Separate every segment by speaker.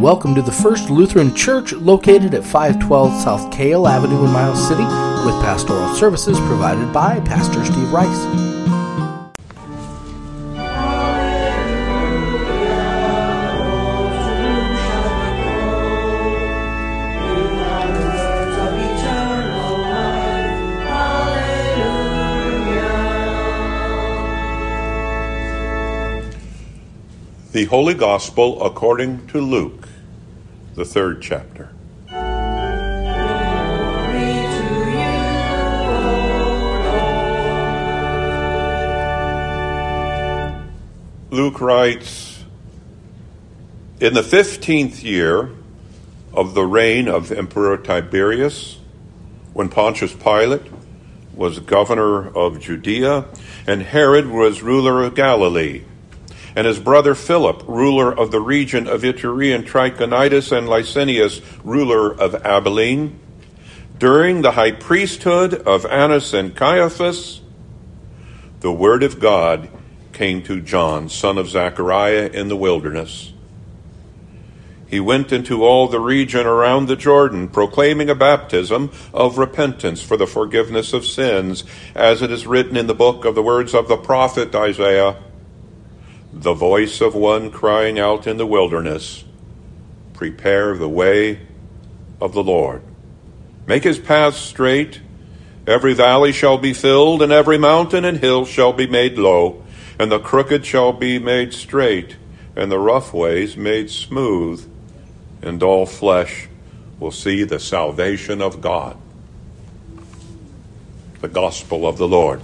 Speaker 1: welcome to the First Lutheran Church located at 512 South Kale Avenue in Miles City with pastoral services provided by Pastor Steve Rice.
Speaker 2: The Holy Gospel according to Luke, the third chapter. Luke writes In the fifteenth year of the reign of Emperor Tiberius, when Pontius Pilate was governor of Judea and Herod was ruler of Galilee, and his brother Philip, ruler of the region of Iturea and Trachonitis, and Lysanias, ruler of Abilene. During the high priesthood of Annas and Caiaphas, the word of God came to John, son of Zechariah, in the wilderness. He went into all the region around the Jordan, proclaiming a baptism of repentance for the forgiveness of sins, as it is written in the book of the words of the prophet Isaiah the voice of one crying out in the wilderness, Prepare the way of the Lord. Make his paths straight. Every valley shall be filled, and every mountain and hill shall be made low, and the crooked shall be made straight, and the rough ways made smooth, and all flesh will see the salvation of God. The Gospel of the Lord.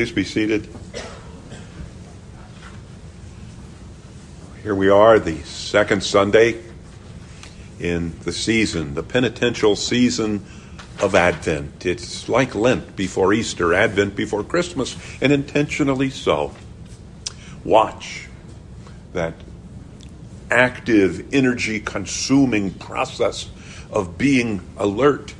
Speaker 2: Please be seated. Here we are, the second Sunday in the season, the penitential season of Advent. It's like Lent before Easter, Advent before Christmas, and intentionally so. Watch that active, energy consuming process of being alert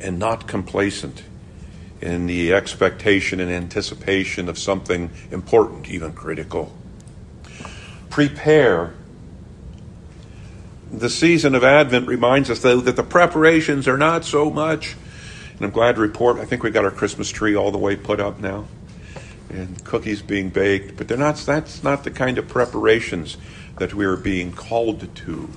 Speaker 2: and not complacent in the expectation and anticipation of something important, even critical. Prepare. The season of Advent reminds us, though, that the preparations are not so much. And I'm glad to report, I think we got our Christmas tree all the way put up now, and cookies being baked. But they're not. That's not the kind of preparations that we are being called to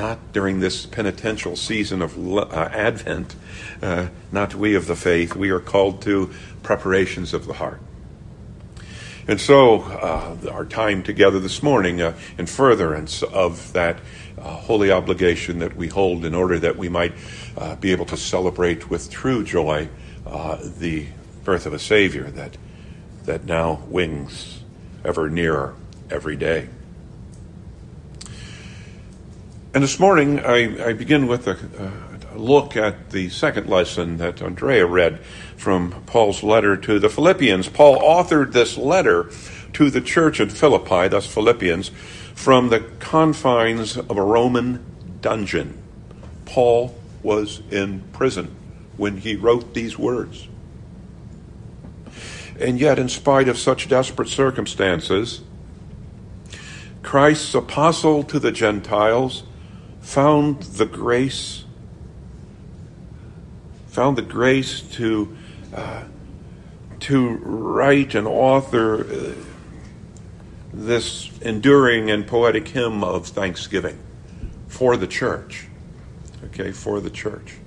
Speaker 2: not during this penitential season of uh, Advent, uh, not we of the faith. We are called to preparations of the heart. And so, uh, our time together this morning uh, in furtherance of that uh, holy obligation that we hold in order that we might uh, be able to celebrate with true joy the birth of a Savior that, that now wings ever nearer every day. And this morning, I, I begin with a, a, look at the second lesson that Andrea read from Paul's letter to the Philippians. Paul authored this letter to the church at Philippi, thus Philippians, from the confines of a Roman dungeon. Paul was in prison when he wrote these words. And yet, in spite of such desperate circumstances, Christ's apostle to the Gentiles found the grace, found the grace to uh, to write and author uh, this enduring and poetic hymn of thanksgiving for the church. Okay, for the church.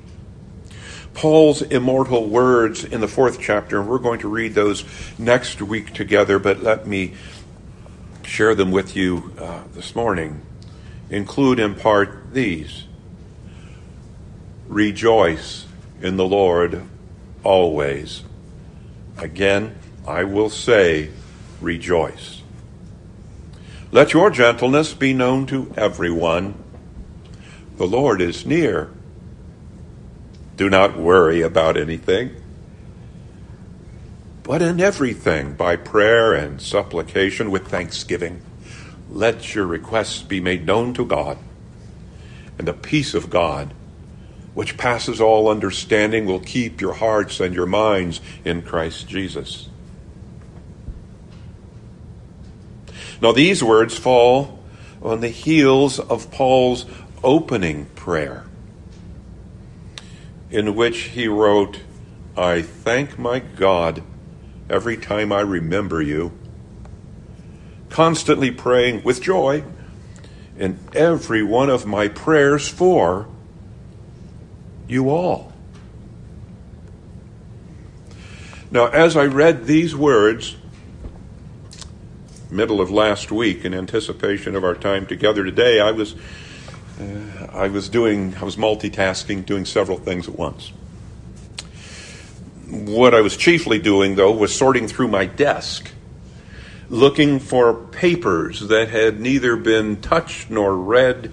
Speaker 2: Paul's immortal words in the fourth chapter, and we're going to read those next week together, but let me share them with you uh, this morning include in part these Rejoice in the Lord always. Again, I will say, Rejoice. Let your gentleness be known to everyone. The Lord is near. Do not worry about anything, but in everything, by prayer and supplication with thanksgiving let your requests be made known to God, and the peace of God, which passes all understanding, will keep your hearts and your minds in Christ Jesus. Now, these words fall on the heels of Paul's opening prayer, in which he wrote, I thank my God every time I remember you, constantly praying with joy in every one of my prayers for you all. Now, as I read these words, middle of last week, in anticipation of our time together today, I was uh, I was doing I was multitasking, doing several things at once. What I was chiefly doing, though, was sorting through my desk, looking for papers that had neither been touched nor read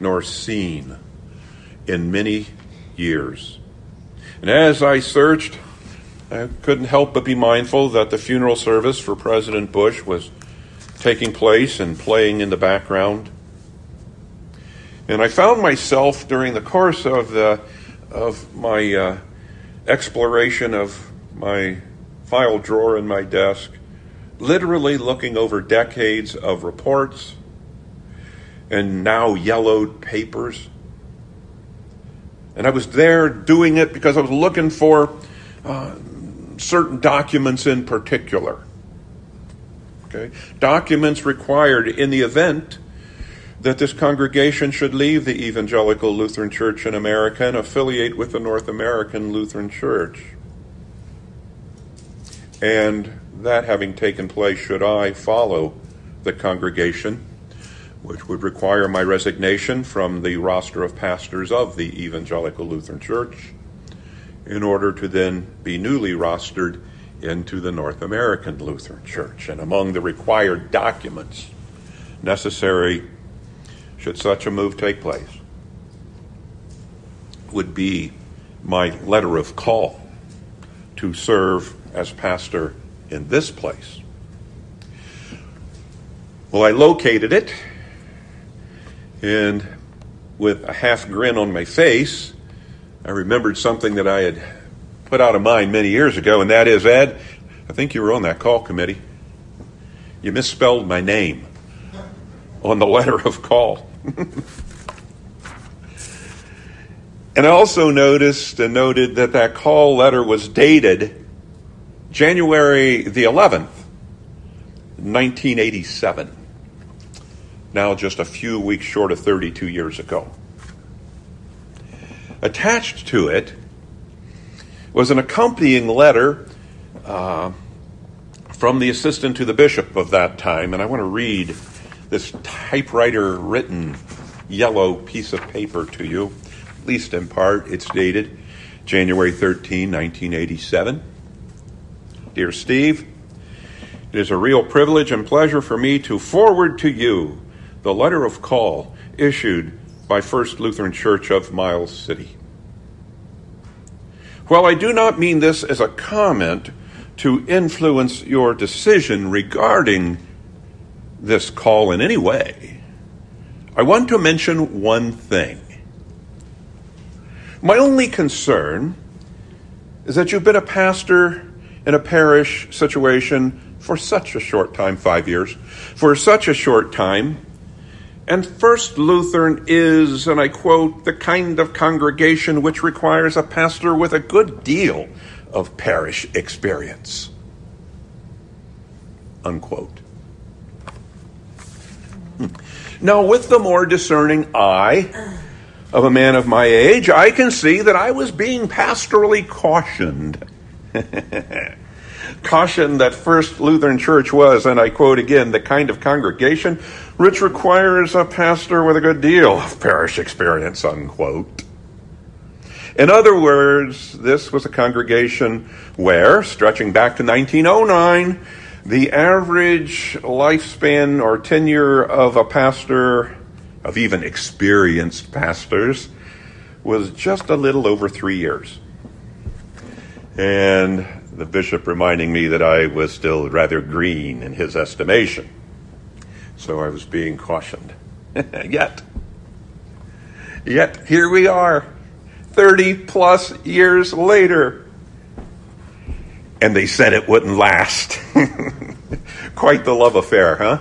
Speaker 2: nor seen in many years. And as I searched, I couldn't help but be mindful that the funeral service for President Bush was taking place and playing in the background. And I found myself during the course of the of my uh, exploration of my file drawer in my desk, literally looking over decades of reports and now yellowed papers and I was there doing it because I was looking for uh, certain documents in particular. Okay? Documents required in the event that this congregation should leave the Evangelical Lutheran Church in America and affiliate with the North American Lutheran Church. And that having taken place, should I follow the congregation? which would require my resignation from the roster of pastors of the Evangelical Lutheran Church in order to then be newly rostered into the North American Lutheran Church. And among the required documents necessary should such a move take place would be my letter of call to serve as pastor in this place. Well, I located it and with a half grin on my face, I remembered something that I had put out of mind many years ago, and that is, Ed, I think you were on that call committee. You misspelled my name on the letter of call. and I also noticed and noted that that call letter was dated January the 11th, 1987 now just a few weeks short of 32 years ago. Attached to it was an accompanying letter uh, from the assistant to the bishop of that time, and I want to read this typewriter written yellow piece of paper to you, at least in part. It's dated January 13, 1987. Dear Steve, it is a real privilege and pleasure for me to forward to you the letter of call issued by First Lutheran Church of Miles City. While I do not mean this as a comment to influence your decision regarding this call in any way, I want to mention one thing. My only concern is that you've been a pastor in a parish situation for such a short time, five years, for such a short time, and First Lutheran is, and I quote, the kind of congregation which requires a pastor with a good deal of parish experience. Unquote. Hmm. Now, with the more discerning eye of a man of my age, I can see that I was being pastorally cautioned. cautioned that First Lutheran Church was, and I quote again, the kind of congregation which requires a pastor with a good deal of parish experience, unquote. In other words, this was a congregation where, stretching back to 1909, the average lifespan or tenure of a pastor, of even experienced pastors, was just a little over three years. And the bishop reminding me that I was still rather green in his estimation. So I was being cautioned. yet, yet here we are, 30 plus years later. And they said it wouldn't last. Quite the love affair, huh?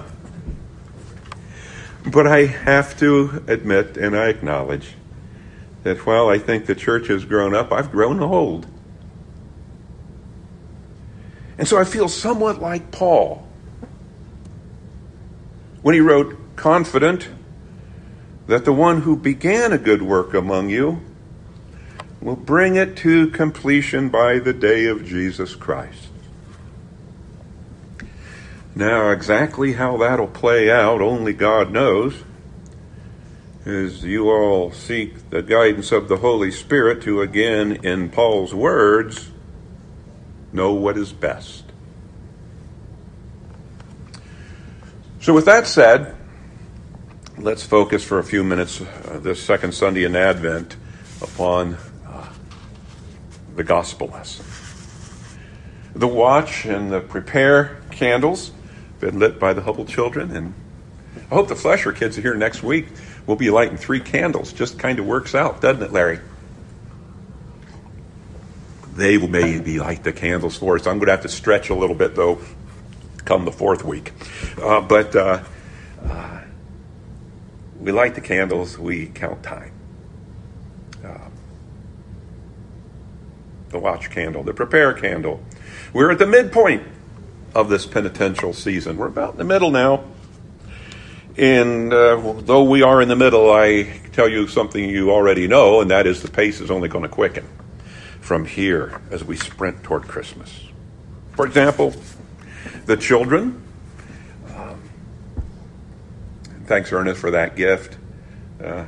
Speaker 2: But I have to admit and I acknowledge that while I think the church has grown up, I've grown old. And so I feel somewhat like Paul when he wrote, Confident that the one who began a good work among you will bring it to completion by the day of Jesus Christ. Now, exactly how that'll play out, only God knows. As you all seek the guidance of the Holy Spirit to again, in Paul's words, know what is best. So, with that said, let's focus for a few minutes uh, this second Sunday in Advent upon uh, the gospel lesson. The watch and the prepare candles been lit by the Hubble children, and I hope the Flesher kids are here next week. We'll be lighting three candles. Just kind of works out, doesn't it, Larry? They will maybe light the candles for us. I'm going to have to stretch a little bit, though, come the fourth week. Uh, but uh, uh, we light the candles, we count time. Uh, the watch candle, the prepare candle. We're at the midpoint of this penitential season. We're about in the middle now. And uh, though we are in the middle, I tell you something you already know, and that is the pace is only going to quicken from here as we sprint toward Christmas. For example, the children. Um, thanks, Ernest, for that gift. Uh,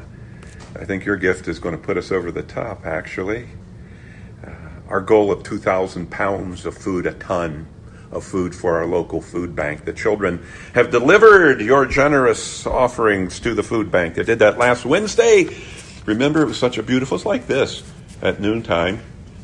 Speaker 2: I think your gift is going to put us over the top, actually. Uh, our goal of 2,000 pounds of food a ton of food for our local food bank. The children have delivered your generous offerings to the food bank. They did that last Wednesday. Remember, it was such a beautiful, it's like this at noontime.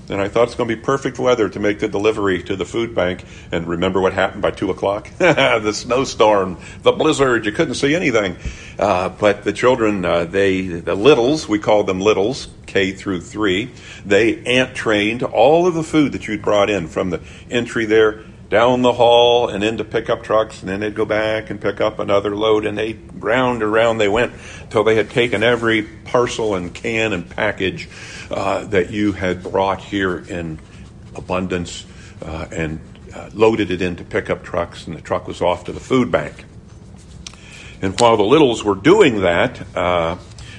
Speaker 2: And I thought it's going to be perfect weather to make the delivery to the food bank. And remember what happened by 2 o'clock? the snowstorm, the blizzard, you couldn't see anything. Uh, but the children, uh, they, the littles, we call them littles, K through 3, they ant trained all of the food that you'd brought in from the entry there down the hall and into pickup trucks, and then they'd go back and pick up another load, and they round and round they went till they had taken every parcel and can and package uh, that you had brought here in abundance uh, and uh, loaded it into pickup trucks, and the truck was off to the food bank. And while the littles were doing that, uh,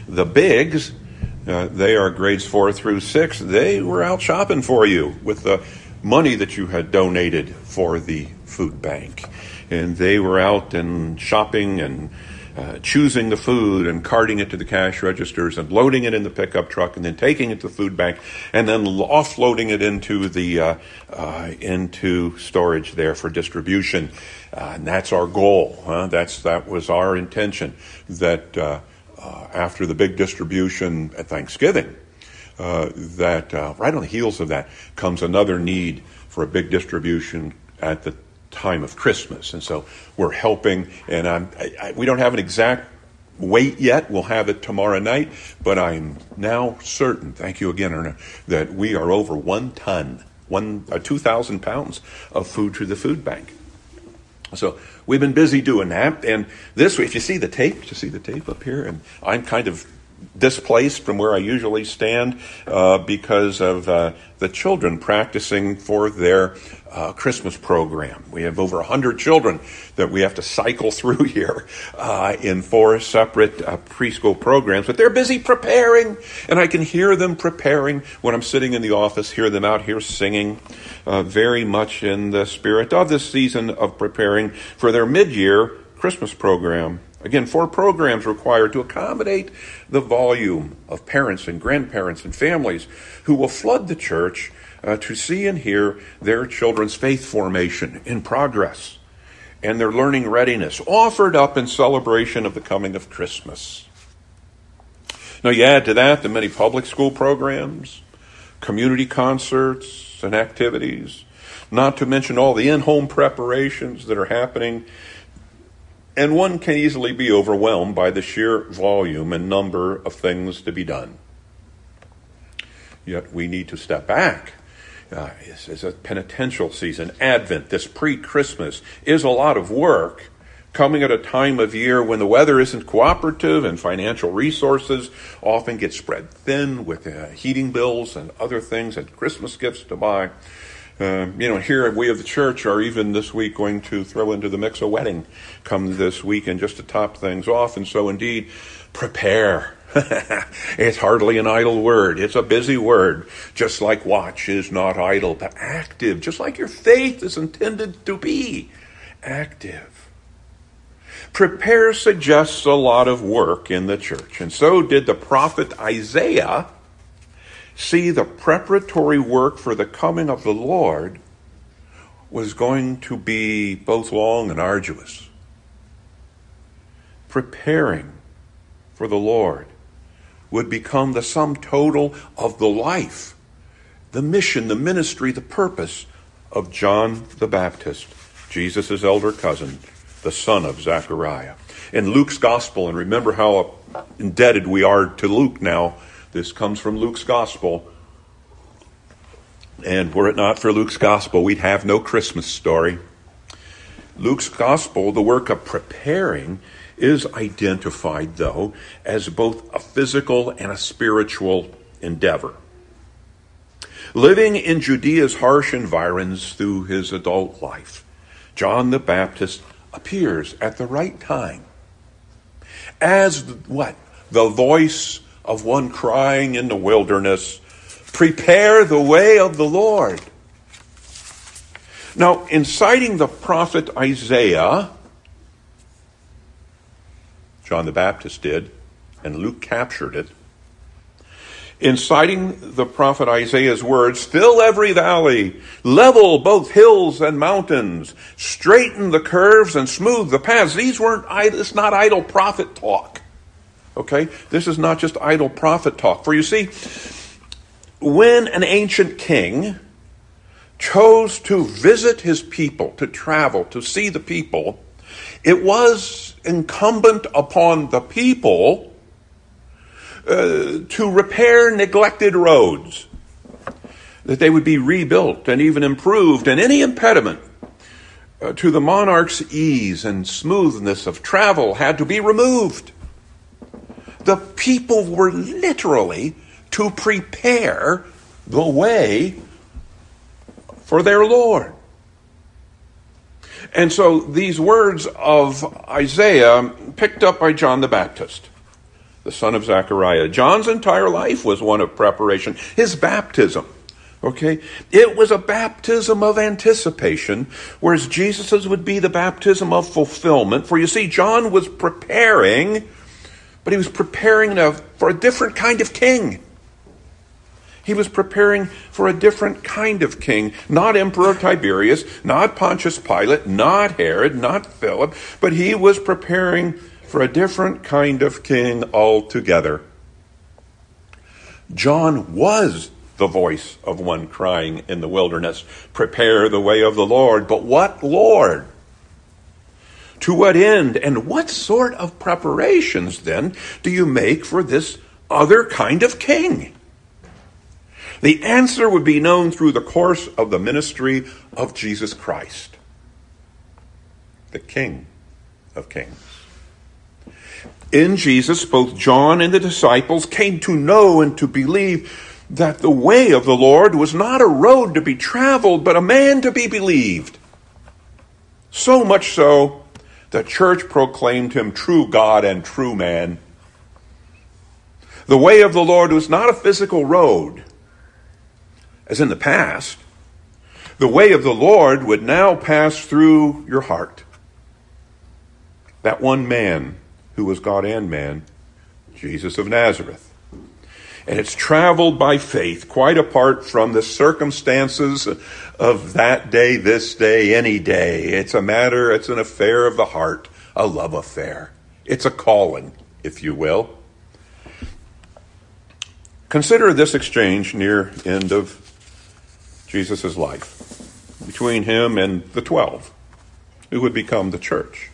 Speaker 2: the bigs, uh, they are grades four through six, they were out shopping for you with the money that you had donated for the food bank. And they were out and shopping and uh, choosing the food and carting it to the cash registers and loading it in the pickup truck and then taking it to the food bank and then offloading it into the uh, uh, into storage there for distribution. Uh, and that's our goal. Huh? That's that was our intention. That uh, uh, after the big distribution at Thanksgiving, uh, that uh, right on the heels of that comes another need for a big distribution at the time of Christmas. And so we're helping, and I, I, we don't have an exact weight yet. We'll have it tomorrow night, but I'm now certain, thank you again, Erna, that we are over one ton, one, uh, 2,000 pounds of food to the food bank. So we've been busy doing that. And this, if you see the tape, you see the tape up here, and I'm kind of displaced from where I usually stand uh, because of uh, the children practicing for their uh, Christmas program. We have over 100 children that we have to cycle through here uh, in four separate uh, preschool programs, but they're busy preparing, and I can hear them preparing when I'm sitting in the office, hear them out here singing, uh, very much in the spirit of this season of preparing for their mid year Christmas program. Again, four programs required to accommodate the volume of parents and grandparents and families who will flood the church uh, to see and hear their children's faith formation in progress and their learning readiness offered up in celebration of the coming of Christmas. Now, you add to that the many public school programs, community concerts, and activities, not to mention all the in home preparations that are happening and one can easily be overwhelmed by the sheer volume and number of things to be done. Yet we need to step back. Uh, it's, it's a penitential season. Advent, this pre Christmas, is a lot of work coming at a time of year when the weather isn't cooperative and financial resources often get spread thin with uh, heating bills and other things and Christmas gifts to buy. Um, you know, here we of the church are even this week going to throw into the mix a wedding come this weekend just to top things off. And so, indeed, prepare. it's hardly an idle word. It's a busy word. Just like watch is not idle, but active. Just like your faith is intended to be active. Prepare suggests a lot of work in the church. And so did the prophet Isaiah see the preparatory work for the coming of the Lord was going to be both long and arduous. Preparing for the Lord would become the sum total of the life, the mission, the ministry, the purpose of John the Baptist, Jesus' elder cousin, the son of Zechariah. In Luke's gospel, and remember how indebted we are to Luke now, this comes from Luke's gospel. And were it not for Luke's gospel, we'd have no Christmas story. Luke's gospel, the work of preparing, is identified, though, as both a physical and a spiritual endeavor. Living in Judea's harsh environs through his adult life, John the Baptist appears at the right time as what? The voice of one crying in the wilderness, Prepare the way of the Lord. Now, in citing the prophet Isaiah, John the Baptist did, and Luke captured it. In citing the prophet Isaiah's words, fill every valley, level both hills and mountains, straighten the curves and smooth the paths. These weren't, it's not idle prophet talk. Okay? This is not just idle prophet talk. For you see, when an ancient king chose to visit his people, to travel, to see the people, it was incumbent upon the people uh, to repair neglected roads, that they would be rebuilt and even improved, and any impediment uh, to the monarch's ease and smoothness of travel had to be removed. The people were literally to prepare the way for their Lord. And so these words of Isaiah, picked up by John the Baptist, the son of Zechariah. John's entire life was one of preparation. His baptism, okay, it was a baptism of anticipation, whereas Jesus's would be the baptism of fulfillment. For you see, John was preparing, but he was preparing for a different kind of king. He was preparing for a different kind of king, not Emperor Tiberius, not Pontius Pilate, not Herod, not Philip, but he was preparing for a different kind of king altogether. John was the voice of one crying in the wilderness, Prepare the way of the Lord. But what Lord? To what end? And what sort of preparations then do you make for this other kind of king? The answer would be known through the course of the ministry of Jesus Christ, the King of Kings. In Jesus, both John and the disciples came to know and to believe that the way of the Lord was not a road to be traveled, but a man to be believed. So much so, the church proclaimed him true God and true man. The way of the Lord was not a physical road, as in the past, the way of the Lord would now pass through your heart. That one man who was God and man, Jesus of Nazareth. And it's traveled by faith, quite apart from the circumstances of that day, this day, any day. It's a matter, it's an affair of the heart, a love affair. It's a calling, if you will. Consider this exchange near end of Jesus' life between him and the twelve, who would become the church.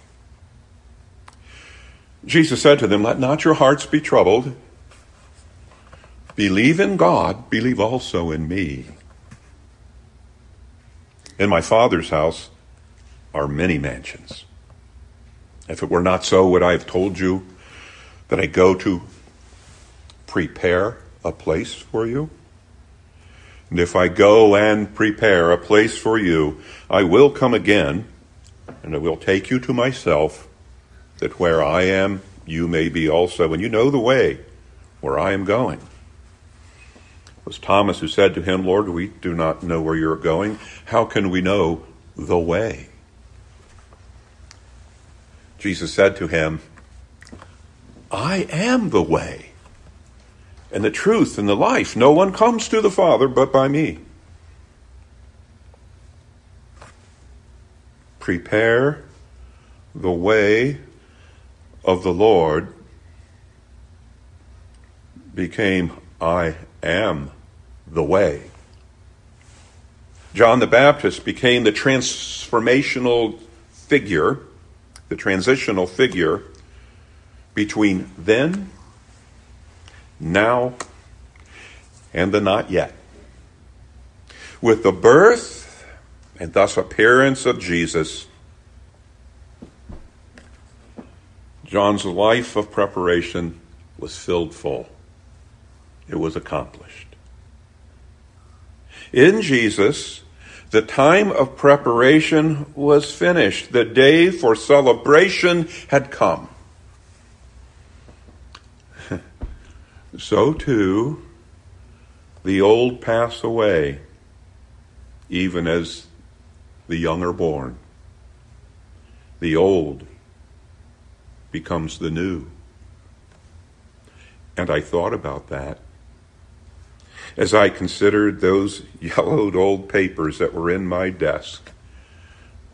Speaker 2: Jesus said to them, Let not your hearts be troubled. Believe in God, believe also in me. In my Father's house are many mansions. If it were not so, would I have told you that I go to prepare a place for you? And if I go and prepare a place for you, I will come again, and I will take you to myself, that where I am, you may be also, and you know the way where I am going. Was Thomas who said to him, Lord, we do not know where you're going. How can we know the way? Jesus said to him, I am the way and the truth and the life. No one comes to the Father but by me. Prepare the way of the Lord became I am the way. John the Baptist became the transformational figure, the transitional figure between then, now, and the not yet. With the birth and thus appearance of Jesus, John's life of preparation was filled full. It was accomplished. In Jesus, the time of preparation was finished. The day for celebration had come. so too, the old pass away, even as the young are born. The old becomes the new. And I thought about that as I considered those yellowed old papers that were in my desk,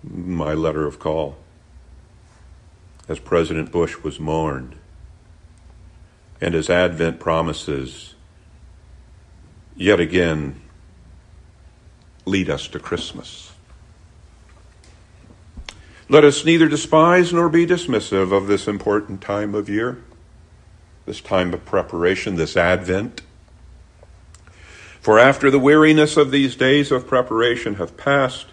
Speaker 2: my letter of call, as President Bush was mourned, and as Advent promises yet again lead us to Christmas. Let us neither despise nor be dismissive of this important time of year, this time of preparation, this Advent. For after the weariness of these days of preparation have passed,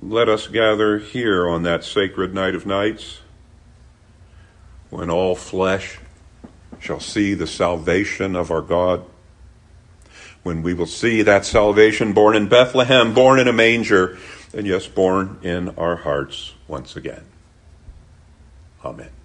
Speaker 2: let us gather here on that sacred night of nights when all flesh shall see the salvation of our God. When we will see that salvation born in Bethlehem, born in a manger, and yes, born in our hearts once again. Amen.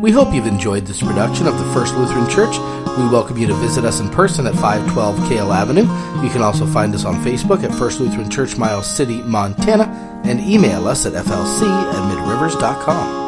Speaker 1: We hope you've enjoyed this production of the First Lutheran Church. We welcome you to visit us in person at 512 Kale Avenue. You can also find us on Facebook at First Lutheran Church, Miles City, Montana, and email us at flc at midrivers.com.